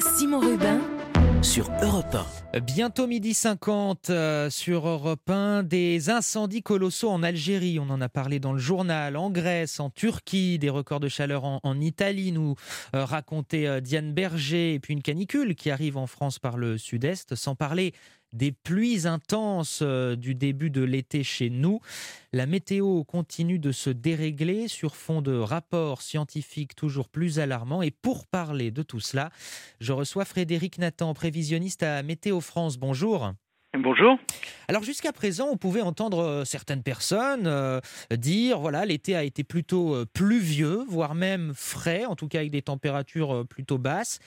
Simon Rubin. Sur Europe 1. Bientôt midi 50 euh, sur Europe 1, des incendies colossaux en Algérie, on en a parlé dans le journal, en Grèce, en Turquie, des records de chaleur en, Italie, nous euh, racontait euh, Diane Berger, et puis une canicule qui arrive en France par le sud-est, sans parler des pluies intenses euh, du début de l'été chez nous. La météo continue de se dérégler sur fond de rapports scientifiques toujours plus alarmants. Et pour parler de tout cela, je reçois Frédéric Nathan, prévisionniste à Météo France. Bonjour. Bonjour. Alors jusqu'à présent, on pouvait entendre euh, certaines personnes euh, dire voilà l'été a été plutôt euh, pluvieux, voire même frais, en tout cas avec des températures plutôt basses.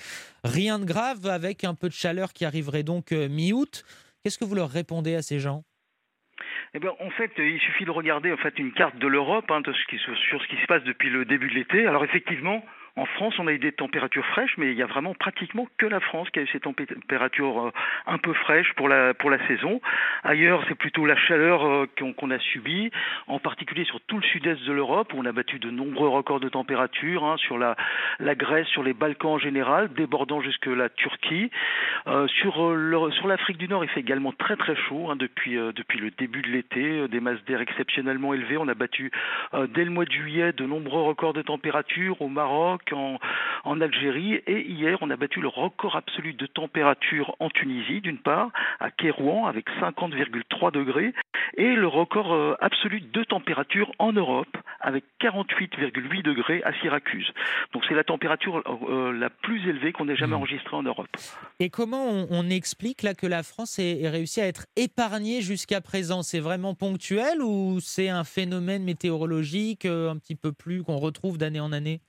Rien de grave avec un peu de chaleur qui arriverait donc mi-août. Qu'est-ce que vous leur répondez à ces gens? Eh bien, en fait, il suffit de regarder en fait une carte de l'Europe hein, sur ce qui se passe depuis le début de l'été. Alors effectivement, en France, on a eu des températures fraîches, mais il y a vraiment pratiquement que la France qui a eu ces températures euh, un peu fraîches pour la, pour la saison. Ailleurs, c'est plutôt la chaleur euh, qu'on a subie, en particulier sur tout le sud-est de l'Europe, où on a battu de nombreux records de température, hein, sur la, Grèce, sur les Balkans en général, débordant jusque la Turquie. Euh, sur sur l'Afrique du Nord, il fait également très très chaud hein, depuis, depuis le début de l'été, des masses d'air exceptionnellement élevées. On a battu dès le mois de juillet de nombreux records de température au Maroc, en, Algérie. Et hier, on a battu le record absolu de température en Tunisie, d'une part, à Kérouan, avec 50,3 degrés, et le record euh, absolu de température en Europe, avec 48,8 degrés à Syracuse. Donc c'est la température euh, la plus élevée qu'on ait jamais hmm. enregistrée en Europe. Et comment on, explique là que la France ait, réussi à être épargnée jusqu'à présent? C'est vraiment ponctuel ou c'est un phénomène météorologique euh, un petit peu plus qu'on retrouve d'année en année?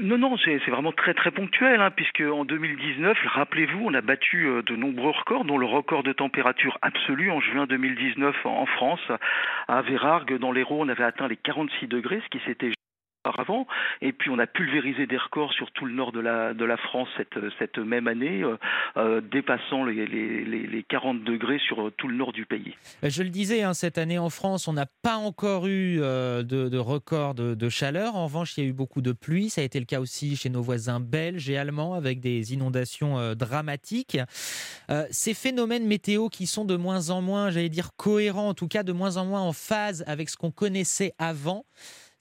Non, non, c'est vraiment très très ponctuel, hein, puisque en 2019, rappelez-vous, on a battu euh, de nombreux records, dont le record de température absolue en juin 2019 en France, à Vérargues, dans l'Hérault, on avait atteint les 46 degrés, ce qui s'était auparavant. Et puis on a pulvérisé des records sur tout le nord de la, de la France cette, cette même année, euh, euh, dépassant les, les, les, 40 degrés sur tout le nord du pays. Je le disais, hein, cette année en France, on n'a pas encore eu euh, de, de record de, chaleur. En revanche, il y a eu beaucoup de pluie. Ça a été le cas aussi chez nos voisins belges et allemands avec des inondations dramatiques. ces phénomènes météo qui sont de moins en moins, j'allais dire, cohérents, en tout cas de moins en moins en phase avec ce qu'on connaissait avant.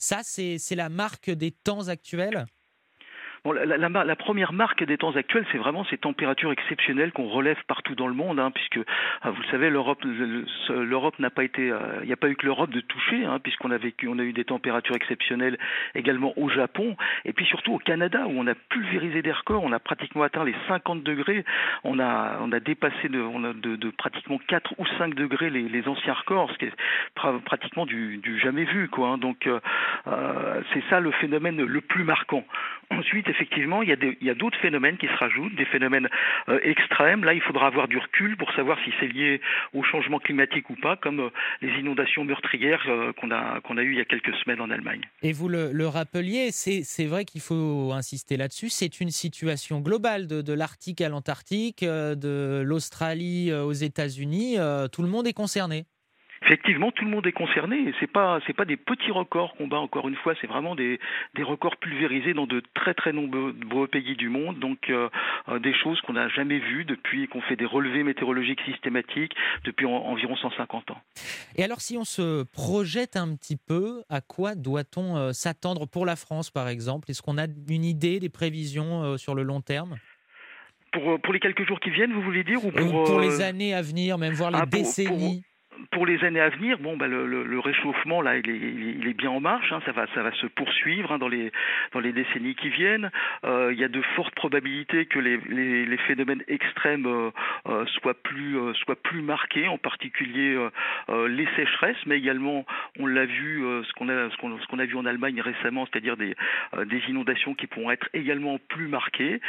Ça, c'est la marque des temps actuels la, première marque des temps actuels, c'est vraiment ces températures exceptionnelles qu'on relève partout dans le monde, hein, puisque ah, vous savez, l'Europe, n'a pas été, euh, il n'y a pas eu que l'Europe de toucher, hein, puisqu'on a vécu, on a eu des températures exceptionnelles également au Japon, et puis surtout au Canada, où on a pulvérisé des records, on a pratiquement atteint les 50 degrés, on a, on a dépassé de, pratiquement 4 ou 5 degrés les, anciens records, ce qui est pratiquement du, jamais vu, quoi. Hein. donc euh, euh, c'est ça le phénomène le plus marquant. Ensuite, effectivement, il y a d'autres phénomènes qui se rajoutent, des phénomènes euh, extrêmes. Là, il faudra avoir du recul pour savoir si c'est lié au changement climatique ou pas, comme euh, les inondations meurtrières euh, qu'on a, qu'on a eues il y a quelques semaines en Allemagne. Et vous le, rappeliez, c'est vrai qu'il faut insister là-dessus, c'est une situation globale de, de l'Arctique à l'Antarctique, de l'Australie aux États-Unis, tout le monde est concerné effectivement, tout le monde est concerné. Et c'est pas c'est pas des petits records qu'on bat encore une fois. C'est vraiment des, des records pulvérisés dans de très très nombreux pays du monde. Donc euh, euh, des choses qu'on n'a jamais vues depuis qu'on fait des relevés météorologiques systématiques depuis environ 150 ans. Et alors, si on se projette un petit peu, à quoi doit-on euh, s'attendre pour la France, par exemple? Est-ce qu'on a une idée des prévisions sur le long terme? Pour, pour les quelques jours qui viennent, vous voulez dire ou pour, pour les années à venir, même voir les ah, décennies pour les années à venir, bon, bah, le, réchauffement là, il est, il est, bien en marche. Hein, ça va, ça va se poursuivre hein, dans les dans les décennies qui viennent. Euh, il y a de fortes probabilités que les, phénomènes extrêmes euh, euh soient plus soient plus marqués, en particulier les sécheresses, mais également, on l'a vu, ce qu'on a ce qu'on a vu en Allemagne récemment, c'est-à-dire des des inondations qui pourront être également plus marquées.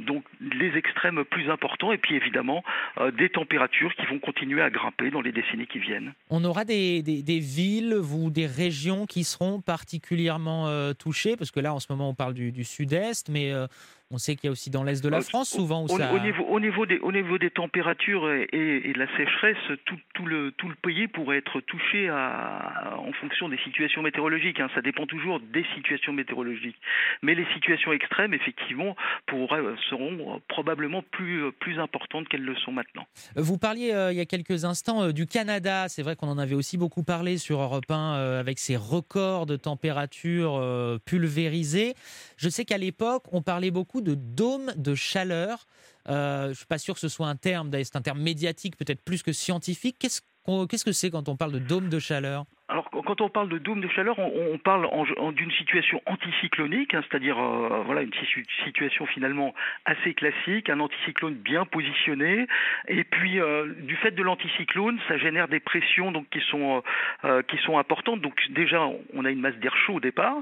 donc les extrêmes plus importants, et puis évidemment des températures qui vont continuer à grimper dans les décennies qui viennent. On aura des, villes ou des régions qui seront particulièrement euh, touchées, parce que là, en ce moment, on parle du, sud-est, mais euh, On sait qu'il y a aussi dans l'est de la France souvent où au, ça... au, niveau, au, niveau des, au niveau des températures et, et, de la sécheresse, tout, tout, le, tout le pays pourrait être touché à, en fonction des situations météorologiques. Hein. Ça dépend toujours des situations météorologiques. Mais les situations extrêmes, effectivement, pourraient, seront probablement plus, plus importantes qu'elles le sont maintenant. Vous parliez euh, il y a quelques instants euh, du Canada. C'est vrai qu'on en avait aussi beaucoup parlé sur Europe 1 euh, avec ses records de température euh, pulvérisés. Je sais qu'à l'époque, on parlait beaucoup de dôme de chaleur. Euh, je ne suis pas sûr que ce soit un terme, c'est un terme médiatique peut-être plus que scientifique. Qu'est-ce Qu'est-ce que c'est quand on parle de dôme de chaleur? Quand on parle de dôme de chaleur, on, parle d'une situation anticyclonique, hein, c'est-à-dire euh, voilà une situation finalement assez classique, un anticyclone bien positionné, et puis euh, du fait de l'anticyclone, ça génère des pressions donc qui sont euh, qui sont importantes. Donc déjà, on a une masse d'air chaud au départ,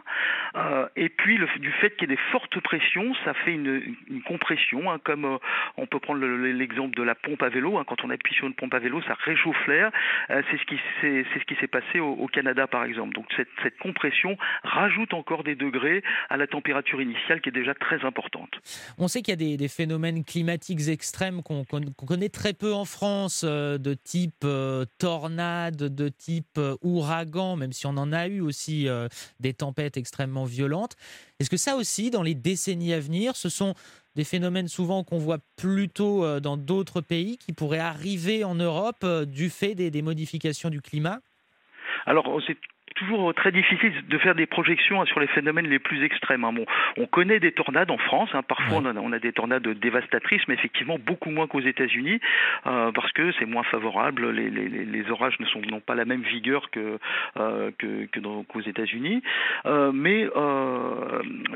et puis du fait qu'il y ait des fortes pressions, ça fait une, compression, hein, comme on peut prendre l'exemple de la pompe à vélo. Hein, quand on appuie sur une pompe à vélo, ça réchauffe l'air. c'est ce qui ce qui s'est passé au, Canada par exemple. Donc cette, compression rajoute encore des degrés à la température initiale qui est déjà très importante. On sait qu'il y a des, phénomènes climatiques extrêmes qu'on qu connaît très peu en France, euh, de type euh, tornade, de type euh, ouragan, même si on en a eu aussi des tempêtes extrêmement violentes. Est-ce que ça aussi, dans les décennies à venir, ce sont des phénomènes souvent qu'on voit plutôt dans d'autres pays qui pourraient arriver en Europe du fait des modifications du climat? Alors, c'est toujours très difficile de faire des projections sur les phénomènes les plus extrêmes. Hein. Bon, on connaît des tornades en France, hein. parfois ouais. on, a, on, a, des tornades dévastatrices, mais effectivement beaucoup moins qu'aux États-Unis, euh, parce que c'est moins favorable, les, les, les, orages ne sont n'ont pas la même vigueur que euh, que, que qu'aux États-Unis, euh, mais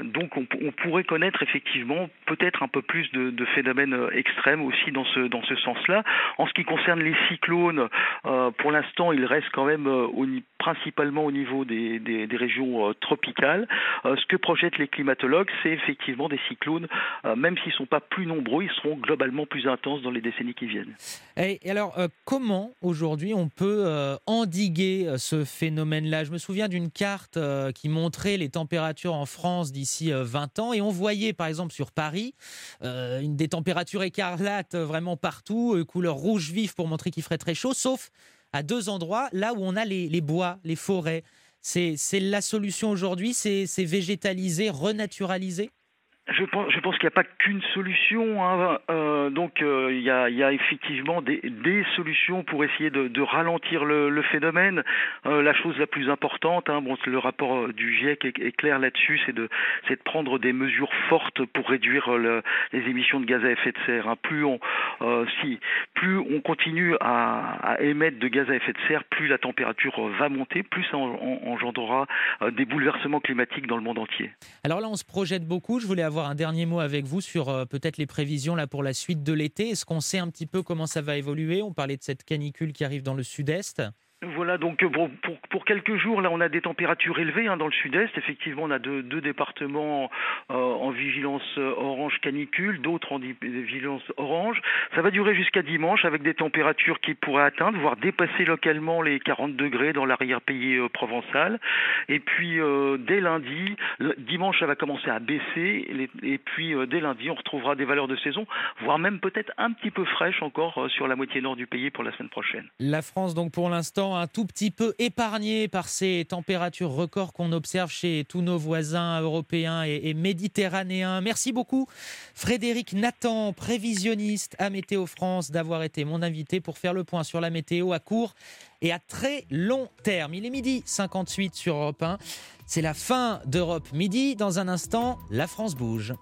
donc on, on, pourrait connaître effectivement peut-être un peu plus de, de, phénomènes extrêmes aussi dans ce dans ce sens-là. En ce qui concerne les cyclones, pour l'instant ils restent quand même au, principalement au niveau des, régions euh, tropicales. Euh, ce que projettent les climatologues, c'est effectivement des cyclones, euh, même s'ils ne sont pas plus nombreux, ils seront globalement plus intenses dans les décennies qui viennent. Et, alors, comment aujourd'hui on peut endiguer ce phénomène-là? Je me souviens d'une carte qui montrait les températures en France d'ici 20 ans et on voyait par exemple sur Paris des températures écarlates vraiment partout, couleur rouge vif pour montrer qu'il ferait très chaud, sauf à deux endroits, là où on a les, les bois, les forêts. C'est la solution aujourd'hui, c'est végétaliser, renaturaliser je pense, qu'il n'y a pas qu'une solution. Hein. Euh, donc, euh, il, y a, effectivement des, solutions pour essayer de, ralentir le, phénomène. Euh, la chose la plus importante, hein, le rapport du GIEC est, clair là-dessus, c'est de, prendre des mesures fortes pour réduire le, les émissions de gaz à effet de serre. Hein. Plus on, continue à, émettre de gaz à effet de serre, plus la température va monter, plus ça engendrera des bouleversements climatiques dans le monde entier. Alors là, on se projette beaucoup. Je voulais avoir un dernier mot avec vous sur euh, peut-être les prévisions là pour la suite de l'été. Est-ce qu'on sait un petit peu comment ça va évoluer? On parlait de cette canicule qui arrive dans le sud-est. Voilà, donc pour, pour, pour, quelques jours, là, on a des températures élevées hein, dans le sud-est. Effectivement, on a deux, départements euh, en vigilance orange canicule, d'autres en vigilance orange. Ça va durer jusqu'à dimanche avec des températures qui pourraient atteindre, voire dépasser localement les 40 degrés dans l'arrière-pays euh, provençal. Et puis, euh, dès lundi, dimanche, ça va commencer à baisser. Et puis, euh, dès lundi, on retrouvera des valeurs de saison, voire même peut-être un petit peu fraîches encore euh, sur la moitié nord du pays pour la semaine prochaine. La France, donc, pour l'instant, un tout petit peu épargné par ces températures records qu'on observe chez tous nos voisins européens et, et, méditerranéens. Merci beaucoup Frédéric Nathan, prévisionniste à Météo France, d'avoir été mon invité pour faire le point sur la météo à court et à très long terme. Il est midi 58 sur Europe 1. C'est la fin d'Europe Midi. Dans un instant, la France bouge.